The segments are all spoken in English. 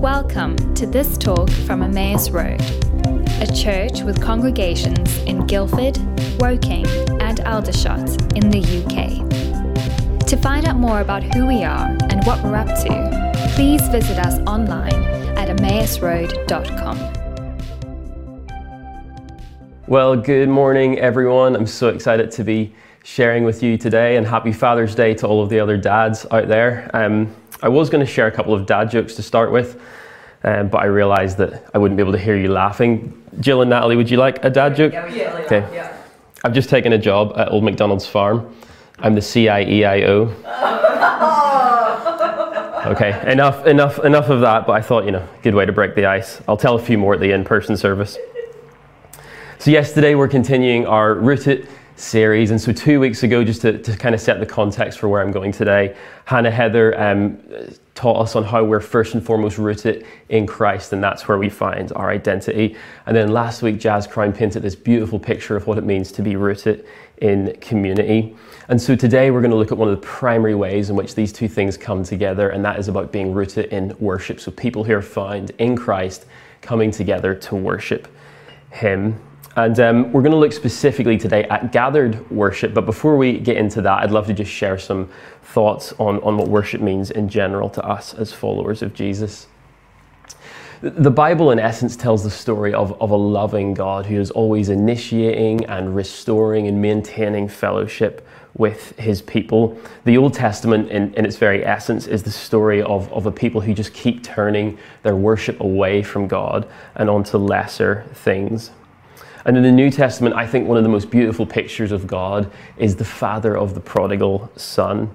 Welcome to this talk from Emmaus Road, a church with congregations in Guildford, Woking, and Aldershot in the UK. To find out more about who we are and what we're up to, please visit us online at emmausroad.com. Well, good morning, everyone. I'm so excited to be sharing with you today, and happy Father's Day to all of the other dads out there. Um, I was going to share a couple of dad jokes to start with, um, but I realised that I wouldn't be able to hear you laughing. Jill and Natalie, would you like a dad joke? Yeah, yeah, yeah. Okay. yeah. I've just taken a job at Old McDonald's farm. I'm the CIEIO. Okay, enough, enough, enough of that. But I thought, you know, good way to break the ice. I'll tell a few more at the in-person service. So yesterday we're continuing our Rooted series, and so two weeks ago, just to, to kind of set the context for where I'm going today, Hannah Heather um, taught us on how we're first and foremost rooted in Christ, and that's where we find our identity. And then last week, Jazz Crown painted this beautiful picture of what it means to be rooted in community. And so today we're going to look at one of the primary ways in which these two things come together, and that is about being rooted in worship. So people who are found in Christ coming together to worship Him. And um, we're going to look specifically today at gathered worship. But before we get into that, I'd love to just share some thoughts on, on what worship means in general to us as followers of Jesus. The Bible, in essence, tells the story of, of a loving God who is always initiating and restoring and maintaining fellowship with his people. The Old Testament, in, in its very essence, is the story of, of a people who just keep turning their worship away from God and onto lesser things. And in the New Testament, I think one of the most beautiful pictures of God is the father of the prodigal son.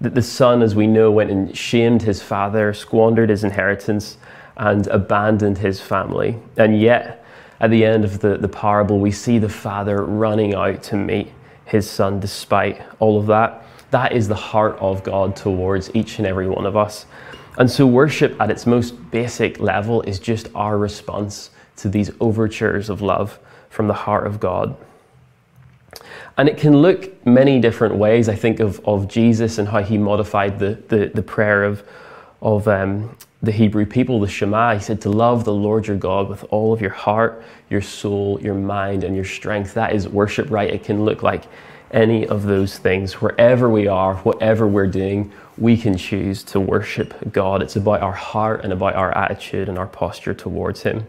That the son, as we know, went and shamed his father, squandered his inheritance, and abandoned his family. And yet, at the end of the, the parable, we see the father running out to meet his son despite all of that. That is the heart of God towards each and every one of us. And so, worship at its most basic level is just our response to these overtures of love from the heart of God. And it can look many different ways. I think of, of Jesus and how he modified the, the, the prayer of, of um, the Hebrew people, the Shema. He said to love the Lord your God with all of your heart, your soul, your mind, and your strength. That is worship, right? It can look like any of those things. Wherever we are, whatever we're doing, we can choose to worship God. It's about our heart and about our attitude and our posture towards Him.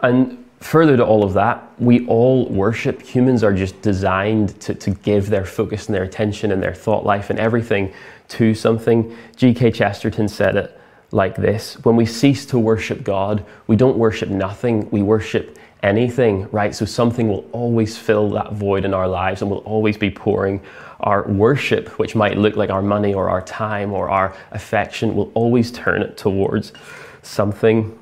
And further to all of that, we all worship. Humans are just designed to, to give their focus and their attention and their thought life and everything to something. G.K. Chesterton said it like this When we cease to worship God, we don't worship nothing, we worship anything, right? So something will always fill that void in our lives and will always be pouring. Our worship, which might look like our money or our time or our affection, will always turn it towards something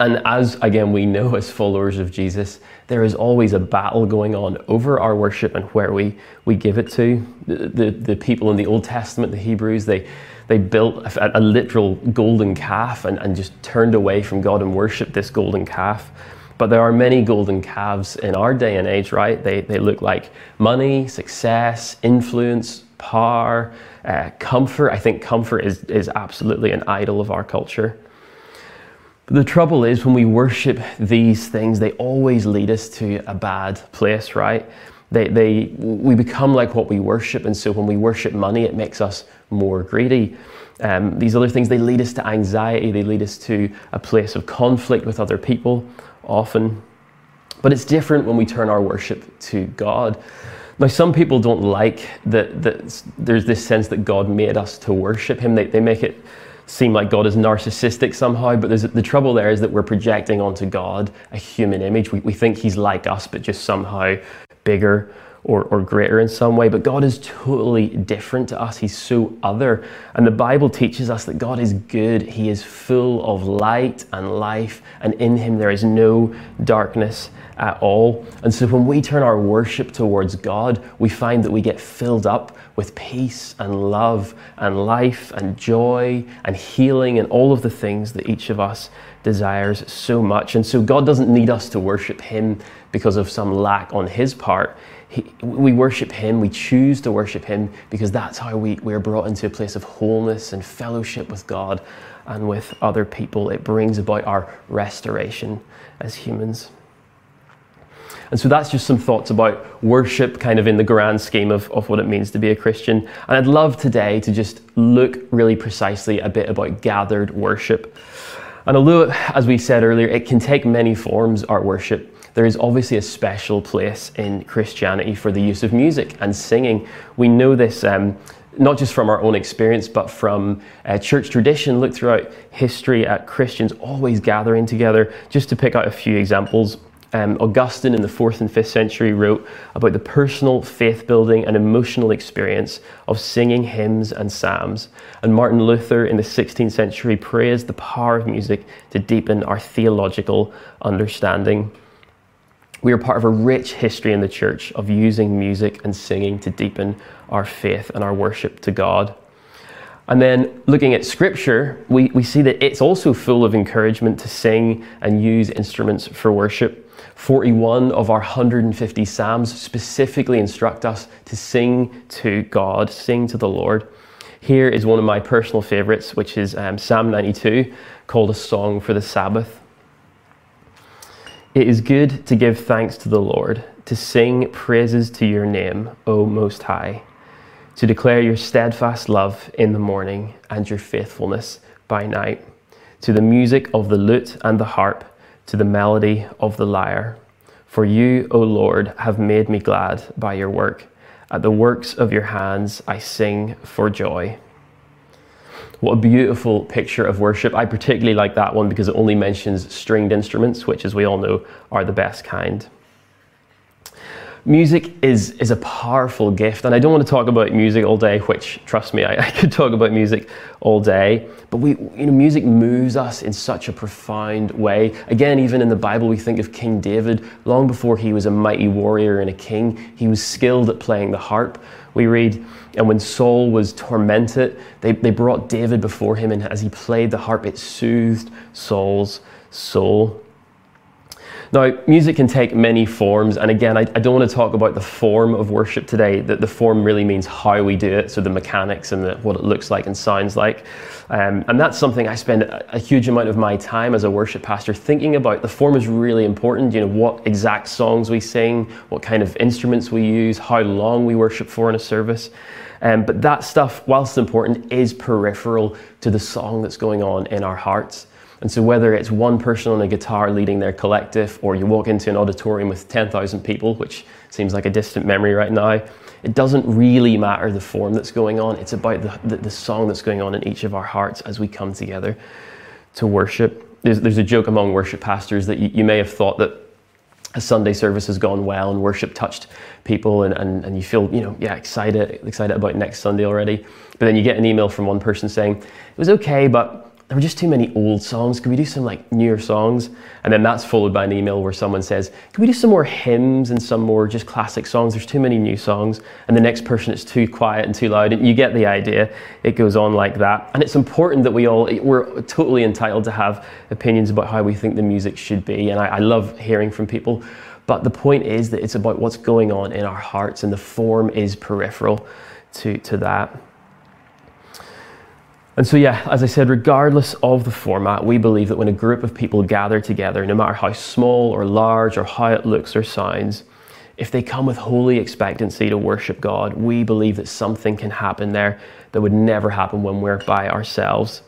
and as again we know as followers of Jesus, there is always a battle going on over our worship and where we, we give it to. The, the, the people in the Old Testament, the Hebrews, they, they built a, a, literal golden calf and, and just turned away from God and worshiped this golden calf. But there are many golden calves in our day and age, right? They, they look like money, success, influence, power, uh, comfort. I think comfort is, is absolutely an idol of our culture. But the trouble is, when we worship these things, they always lead us to a bad place, right? They, they, we become like what we worship, and so when we worship money, it makes us more greedy. Um, these other things, they lead us to anxiety, they lead us to a place of conflict with other people, often. But it's different when we turn our worship to God. Now, some people don't like that, that there's this sense that God made us to worship Him. They, they make it seem like God is narcissistic somehow, but the trouble there is that we're projecting onto God a human image. We, we think He's like us, but just somehow bigger or, or greater in some way. But God is totally different to us. He's so other. And the Bible teaches us that God is good. He is full of light and life, and in Him there is no darkness at all. And so when we turn our worship towards God, we find that we get filled up with peace and love and life and joy and healing and all of the things that each of us desires so much. And so God doesn't need us to worship Him because of some lack on His part. He, we worship Him, we choose to worship Him because that's how we, we're brought into a place of wholeness and fellowship with God and with other people. It brings about our restoration as humans. And so that's just some thoughts about worship, kind of in the grand scheme of, of what it means to be a Christian. And I'd love today to just look really precisely a bit about gathered worship. And although, as we said earlier, it can take many forms, our worship, there is obviously a special place in Christianity for the use of music and singing. We know this um, not just from our own experience, but from uh, church tradition. Look throughout history at Christians always gathering together. Just to pick out a few examples, um, Augustine in the fourth and fifth century wrote about the personal faith building and emotional experience of singing hymns and psalms. And Martin Luther in the 16th century praised the power of music to deepen our theological understanding. We are part of a rich history in the church of using music and singing to deepen our faith and our worship to God. And then looking at scripture, we, we see that it's also full of encouragement to sing and use instruments for worship. 41 of our 150 Psalms specifically instruct us to sing to God, sing to the Lord. Here is one of my personal favorites, which is um, Psalm 92, called A Song for the Sabbath. It is good to give thanks to the Lord, to sing praises to your name, O Most High, to declare your steadfast love in the morning and your faithfulness by night, to the music of the lute and the harp to the melody of the lyre. For you, O Lord, have made me glad by your work. At the works of your hands I sing for joy. What a beautiful picture of worship. I particularly like that one because it only mentions stringed instruments, which, as we all know, are the best kind. Music is, is a powerful gift, and I don't want to talk about music all day, which, trust me, I, I could talk about music all day. But we, you know, music moves us in such a profound way. Again, even in the Bible, we think of King David. Long before he was a mighty warrior and a king, he was skilled at playing the harp. We read, and when Saul was tormented, they, they brought David before him, and as he played the harp, it soothed Saul's soul. Now, music can take many forms, and again, I, I, don't want to talk about the form of worship today. That the form really means how we do it, so the mechanics and the, what it looks like and sounds like. Um, and that's something I spend a, a, huge amount of my time as a worship pastor thinking about. The form is really important. You know, what exact songs we sing, what kind of instruments we use, how long we worship for in a service. Um, but that stuff, whilst important, is peripheral to the song that's going on in our hearts. And so, whether it's one person on a guitar leading their collective, or you walk into an auditorium with 10,000 people, which seems like a distant memory right now, it doesn't really matter the form that's going on. It's about the, the, the song that's going on in each of our hearts as we come together to worship. There's, there's a joke among worship pastors that you, you may have thought that a Sunday service has gone well and worship touched people and, and, and you feel, you know, yeah, excited, excited about next Sunday already. But then you get an email from one person saying, it was okay, but there were just too many old songs. Could we do some like newer songs? And then that's followed by an email where someone says, Can we do some more hymns and some more just classic songs? There's too many new songs. And the next person it's too quiet and too loud. And you get the idea. It goes on like that. And it's important that we all, we're totally entitled to have opinions about how we think the music should be. And I, I love hearing from people. But the point is that it's about what's going on in our hearts, and the form is peripheral to, to that. And so, yeah, as I said, regardless of the format, we believe that when a group of people gather together, no matter how small or large or how it looks or sounds, if they come with holy expectancy to worship God, we believe that something can happen there that would never happen when we're by ourselves.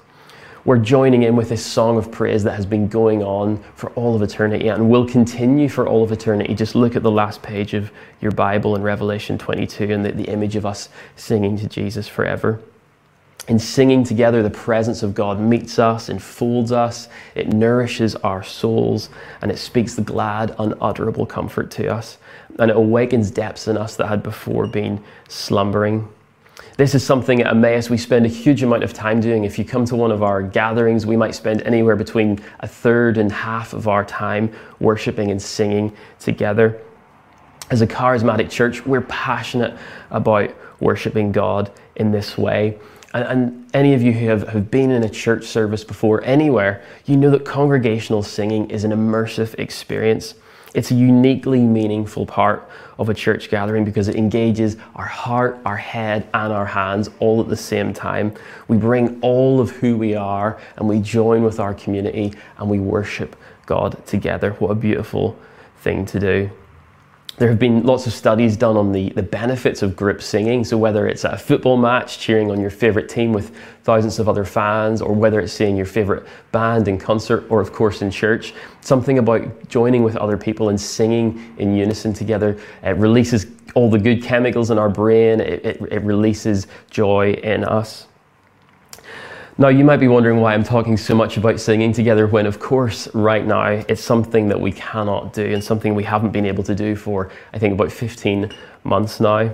We're joining in with this song of praise that has been going on for all of eternity and will continue for all of eternity. Just look at the last page of your Bible in Revelation 22 and the, the image of us singing to Jesus forever. In singing together, the presence of God meets us, enfolds us, it nourishes our souls, and it speaks the glad, unutterable comfort to us. And it awakens depths in us that had before been slumbering. This is something at Emmaus we spend a huge amount of time doing. If you come to one of our gatherings, we might spend anywhere between a third and half of our time worshiping and singing together. As a charismatic church, we're passionate about worshiping God in this way. And, and, any of you who have, have been in a church service before, anywhere, you know that congregational singing is an immersive experience. It's a uniquely meaningful part of a church gathering because it engages our heart, our head, and our hands all at the same time. We bring all of who we are and we join with our community and we worship God together. What a beautiful thing to do. There have been lots of studies done on the, the benefits of group singing. So, whether it's at a football match cheering on your favourite team with thousands of other fans, or whether it's seeing your favourite band in concert, or of course in church, something about joining with other people and singing in unison together it releases all the good chemicals in our brain, it, it, it releases joy in us. Now, you might be wondering why I'm talking so much about singing together when, of course, right now it's something that we cannot do and something we haven't been able to do for, I think, about 15 months now.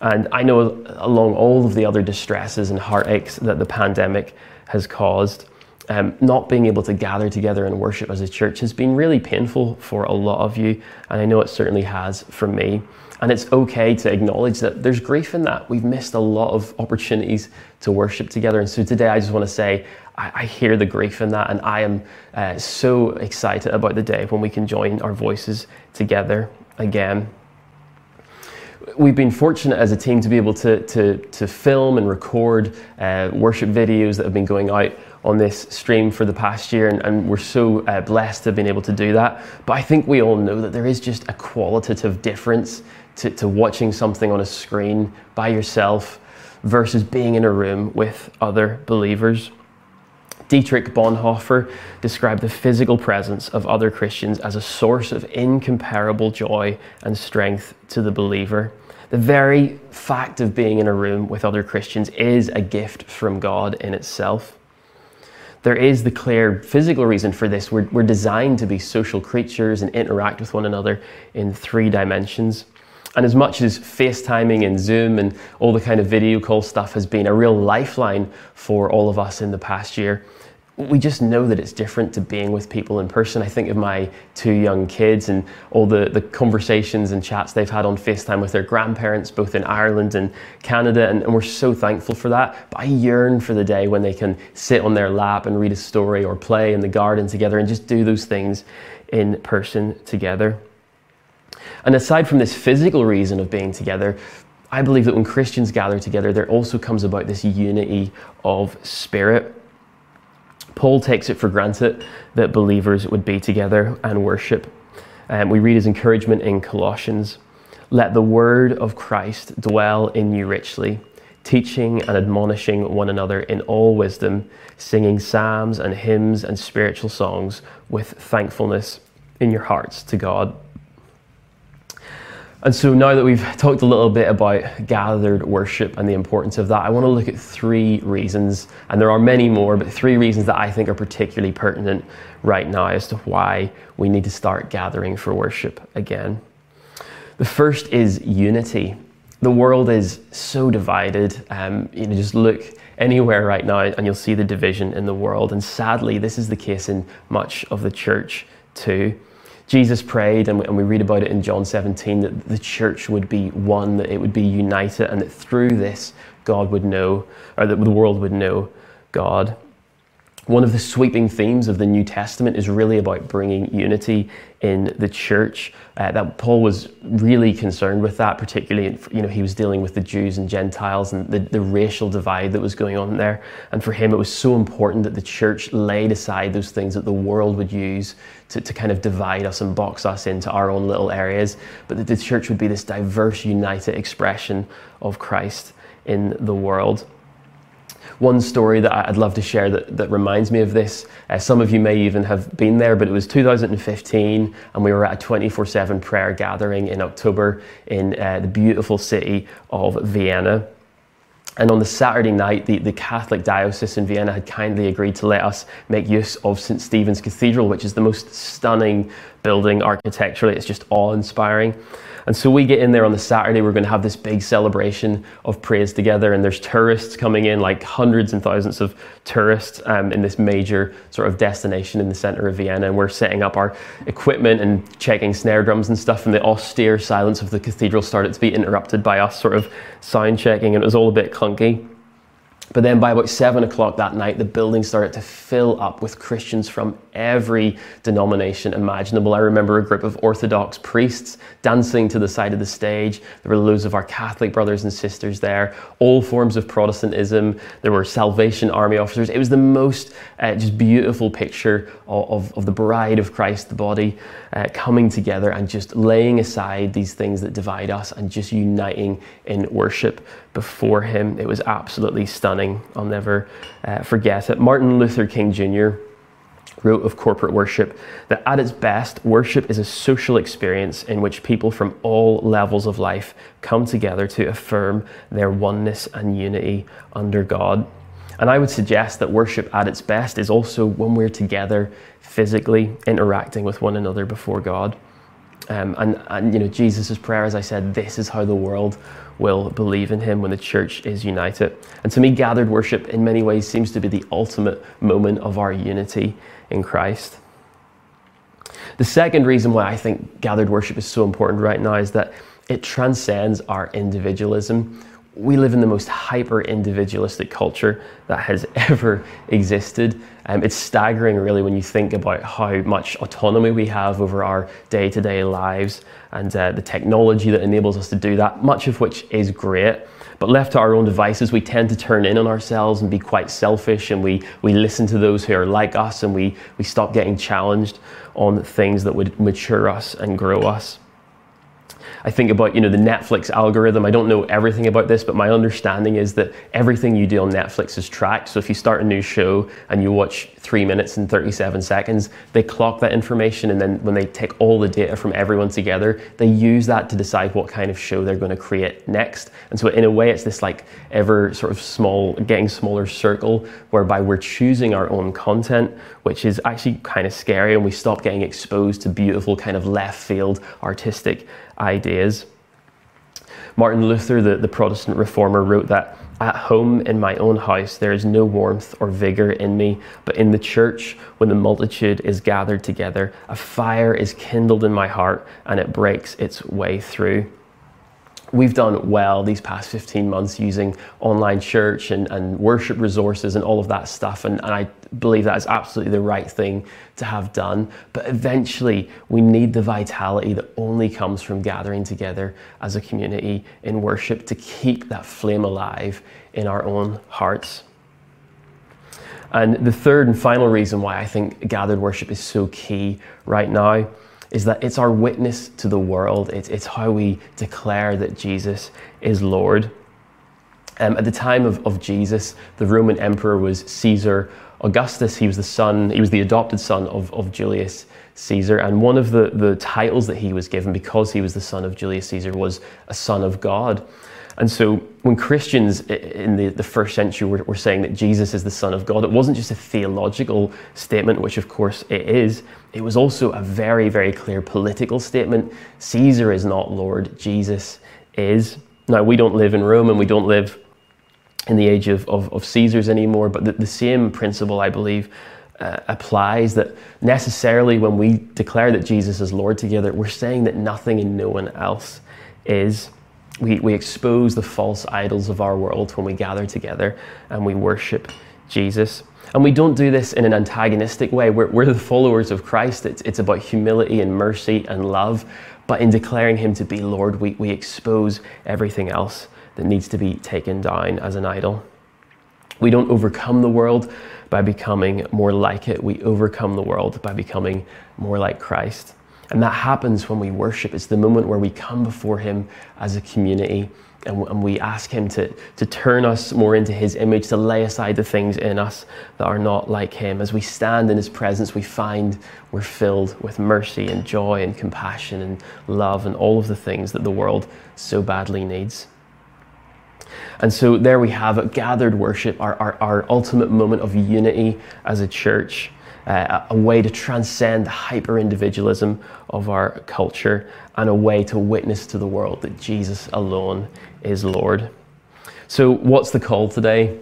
And I know along all of the other distresses and heartaches that the pandemic has caused, um, not being able to gather together and worship as a church has been really painful for a lot of you. And I know it certainly has for me. And it's okay to acknowledge that there's grief in that. We've missed a lot of opportunities to worship together. And so today I just want to say, I, I hear the grief in that. And I am uh, so excited about the day when we can join our voices together again. We've been fortunate as a team to be able to, to, to film and record uh, worship videos that have been going out on this stream for the past year, and, and we're so uh, blessed to have been able to do that. But I think we all know that there is just a qualitative difference to, to watching something on a screen by yourself versus being in a room with other believers. Dietrich Bonhoeffer described the physical presence of other Christians as a source of incomparable joy and strength to the believer. The very fact of being in a room with other Christians is a gift from God in itself. There is the clear physical reason for this. We're, we're designed to be social creatures and interact with one another in three dimensions. And as much as FaceTiming and Zoom and all the kind of video call stuff has been a real lifeline for all of us in the past year, we just know that it's different to being with people in person. I think of my two young kids and all the, the conversations and chats they've had on FaceTime with their grandparents, both in Ireland and Canada, and, and, we're so thankful for that. But I yearn for the day when they can sit on their lap and read a story or play in the garden together and just do those things in person together. And aside from this physical reason of being together, I believe that when Christians gather together, there also comes about this unity of spirit. Paul takes it for granted that believers would be together and worship. Um, we read his encouragement in Colossians Let the word of Christ dwell in you richly, teaching and admonishing one another in all wisdom, singing psalms and hymns and spiritual songs with thankfulness in your hearts to God. And so now that we've talked a little bit about gathered worship and the importance of that, I want to look at three reasons, and there are many more, but three reasons that I think are particularly pertinent right now as to why we need to start gathering for worship again. The first is unity. The world is so divided. Um, you know, just look anywhere right now and you'll see the division in the world. And sadly, this is the case in much of the church too. Jesus prayed, and we read about it in John 17, that the church would be one, that it would be united, and that through this, God would know, or that the world would know God. One of the sweeping themes of the New Testament is really about bringing unity in the church. Uh, that Paul was really concerned with that, particularly, you know, he was dealing with the Jews and Gentiles and the, the racial divide that was going on there. And for him, it was so important that the church laid aside those things that the world would use to, to kind of divide us and box us into our own little areas, but that the church would be this diverse, united expression of Christ in the world. One story that I'd love to share that, that reminds me of this, uh, some of you may even have been there, but it was 2015 and we were at a 24 7 prayer gathering in October in uh, the beautiful city of Vienna. And on the Saturday night, the, the Catholic Diocese in Vienna had kindly agreed to let us make use of St. Stephen's Cathedral, which is the most stunning building architecturally. It's just awe inspiring. And so we get in there on the Saturday, we're going to have this big celebration of praise together, and there's tourists coming in, like hundreds and thousands of tourists um, in this major sort of destination in the center of Vienna. And we're setting up our equipment and checking snare drums and stuff, and the austere silence of the cathedral started to be interrupted by us sort of sound checking, and it was all a bit clunky. But then by about seven o'clock that night, the building started to fill up with Christians from every denomination imaginable. I remember a group of Orthodox priests dancing to the side of the stage. There were loads of our Catholic brothers and sisters there, all forms of Protestantism. There were Salvation Army officers. It was the most uh, just beautiful picture of, of, of, the bride of Christ, the body, uh, coming together and just laying aside these things that divide us and just uniting in worship before Him. It was absolutely stunning. I'll never uh, forget it. Martin Luther King Jr. wrote of corporate worship that at its best, worship is a social experience in which people from all levels of life come together to affirm their oneness and unity under God. And I would suggest that worship at its best is also when we're together physically interacting with one another before God. Um, and, and, you know, Jesus' prayer, as I said, this is how the world will believe in him when the church is united. And to me, gathered worship in many ways seems to be the ultimate moment of our unity in Christ. The second reason why I think gathered worship is so important right now is that it transcends our individualism we live in the most hyper individualistic culture that has ever existed. Um, it's staggering, really, when you think about how much autonomy we have over our day to day lives and uh, the technology that enables us to do that, much of which is great. But left to our own devices, we tend to turn in on ourselves and be quite selfish, and we, we listen to those who are like us, and we, we stop getting challenged on things that would mature us and grow us. I think about, you know, the Netflix algorithm. I don't know everything about this, but my understanding is that everything you do on Netflix is tracked. So if you start a new show and you watch three minutes and 37 seconds, they clock that information. And then when they take all the data from everyone together, they use that to decide what kind of show they're going to create next. And so in a way, it's this like ever sort of small, getting smaller circle whereby we're choosing our own content, which is actually kind of scary. And we stop getting exposed to beautiful kind of left field artistic ideas. Martin Luther, the, the Protestant reformer, wrote that at home in my own house there is no warmth or vigor in me, but in the church, when the multitude is gathered together, a fire is kindled in my heart and it breaks its way through we've done well these past 15 months using online church and, and worship resources and all of that stuff. And, and, I believe that is absolutely the right thing to have done. But eventually, we need the vitality that only comes from gathering together as a community in worship to keep that flame alive in our own hearts. And the third and final reason why I think gathered worship is so key right now is that it's our witness to the world. It's, it's how we declare that Jesus is Lord. Um, at the time of, of Jesus, the Roman emperor was Caesar Augustus. He was the son, he was the adopted son of, of Julius Caesar. And one of the, the titles that he was given because he was the son of Julius Caesar was a son of God. And so when Christians in the, the first century were, were, saying that Jesus is the Son of God, it wasn't just a theological statement, which of course it is, it was also a very, very clear political statement. Caesar is not Lord, Jesus is. Now, we don't live in Rome and we don't live in the age of, of, of Caesars anymore, but the, the same principle, I believe, uh, applies that necessarily when we declare that Jesus is Lord together, we're saying that nothing and no one else is we, we expose the false idols of our world when we gather together and we worship Jesus. And we don't do this in an antagonistic way. We're, we're the followers of Christ. It's, it's about humility and mercy and love. But in declaring Him to be Lord, we, we expose everything else that needs to be taken down as an idol. We don't overcome the world by becoming more like it. We overcome the world by becoming more like Christ. And that happens when we worship. It's the moment where we come before Him as a community and, and we ask Him to, to turn us more into His image, to lay aside the things in us that are not like Him. As we stand in His presence, we find we're filled with mercy and joy and compassion and love and all of the things that the world so badly needs. And so there we have it gathered worship, our, our, our ultimate moment of unity as a church uh, a way to transcend the hyper individualism of our culture and a way to witness to the world that Jesus alone is Lord. So, what's the call today?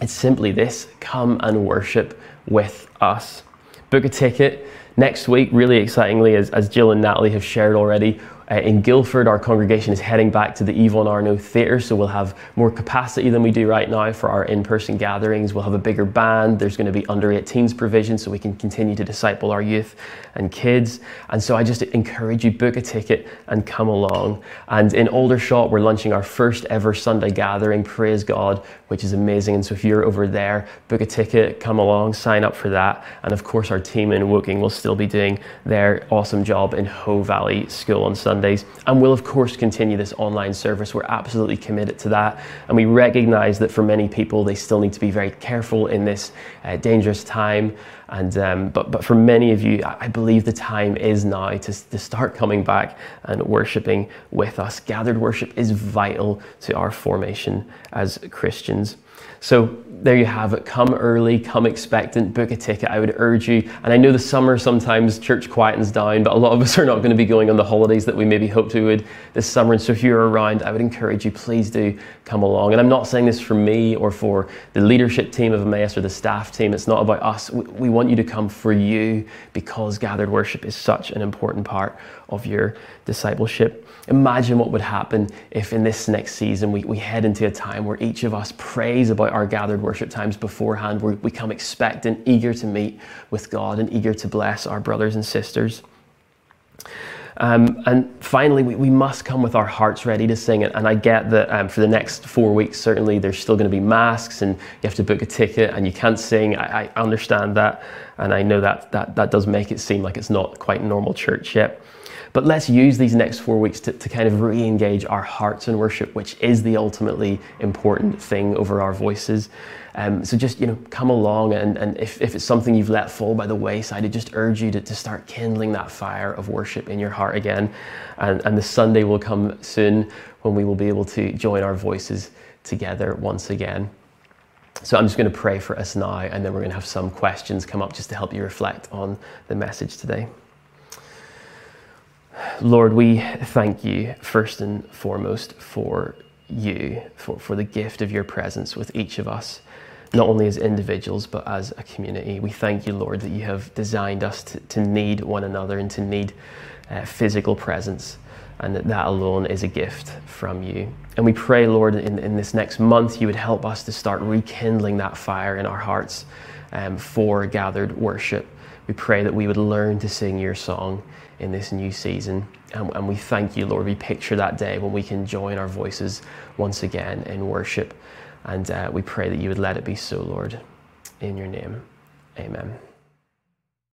It's simply this come and worship with us. Book a ticket. Next week, really excitingly, as, as Jill and Natalie have shared already, uh, in Guildford, our congregation is heading back to the Yvonne Arnaud Theatre, so we'll have more capacity than we do right now for our in person gatherings. We'll have a bigger band. There's going to be under 18s provision so we can continue to disciple our youth and kids. And so I just encourage you book a ticket and come along. And in Aldershot, we're launching our first ever Sunday gathering, praise God, which is amazing. And so if you're over there, book a ticket, come along, sign up for that. And of course, our team in Woking will still be doing their awesome job in Hoe Valley School on Sunday. Sundays. And we'll, of course, continue this online service. We're absolutely committed to that. And we recognize that for many people, they still need to be very careful in this uh, dangerous time. And, um, but, but for many of you, I believe the time is now to, to start coming back and worshiping with us. Gathered worship is vital to our formation as Christians. So there you have it. Come early, come expectant, book a ticket. I would urge you. And I know the summer sometimes church quietens down, but a lot of us are not going to be going on the holidays that we maybe hoped we would this summer. And so if you're around, I would encourage you, please do come along. And I'm not saying this for me or for the leadership team of Emmaus or the staff team. It's not about us. We want you to come for you because gathered worship is such an important part of your discipleship. Imagine what would happen if in this next season we, we head into a time where each of us prays about our gathered worship times beforehand, where we come expectant, eager to meet with God and eager to bless our brothers and sisters. Um, and finally, we, we, must come with our hearts ready to sing it. And I get that um, for the next four weeks, certainly there's still going to be masks and you have to book a ticket and you can't sing. I, I understand that. And I know that, that that does make it seem like it's not quite normal church yet. But let's use these next four weeks to, to kind of re engage our hearts in worship, which is the ultimately important thing over our voices. Um, so just, you know, come along and, and if, if it's something you've let fall by the wayside, I just urge you to, to start kindling that fire of worship in your heart again. And, and the Sunday will come soon when we will be able to join our voices together once again. So I'm just going to pray for us now, and then we're going to have some questions come up just to help you reflect on the message today. Lord, we thank you first and foremost for you, for, for the gift of your presence with each of us, not only as individuals, but as a community. We thank you, Lord, that you have designed us to, to need one another and to need uh, physical presence, and that that alone is a gift from you. And we pray, Lord, in, in this next month, you would help us to start rekindling that fire in our hearts um, for gathered worship. We pray that we would learn to sing your song in this new season. And, and, we thank you, Lord. We picture that day when we can join our voices once again in worship. And uh, we pray that you would let it be so, Lord. In your name, amen.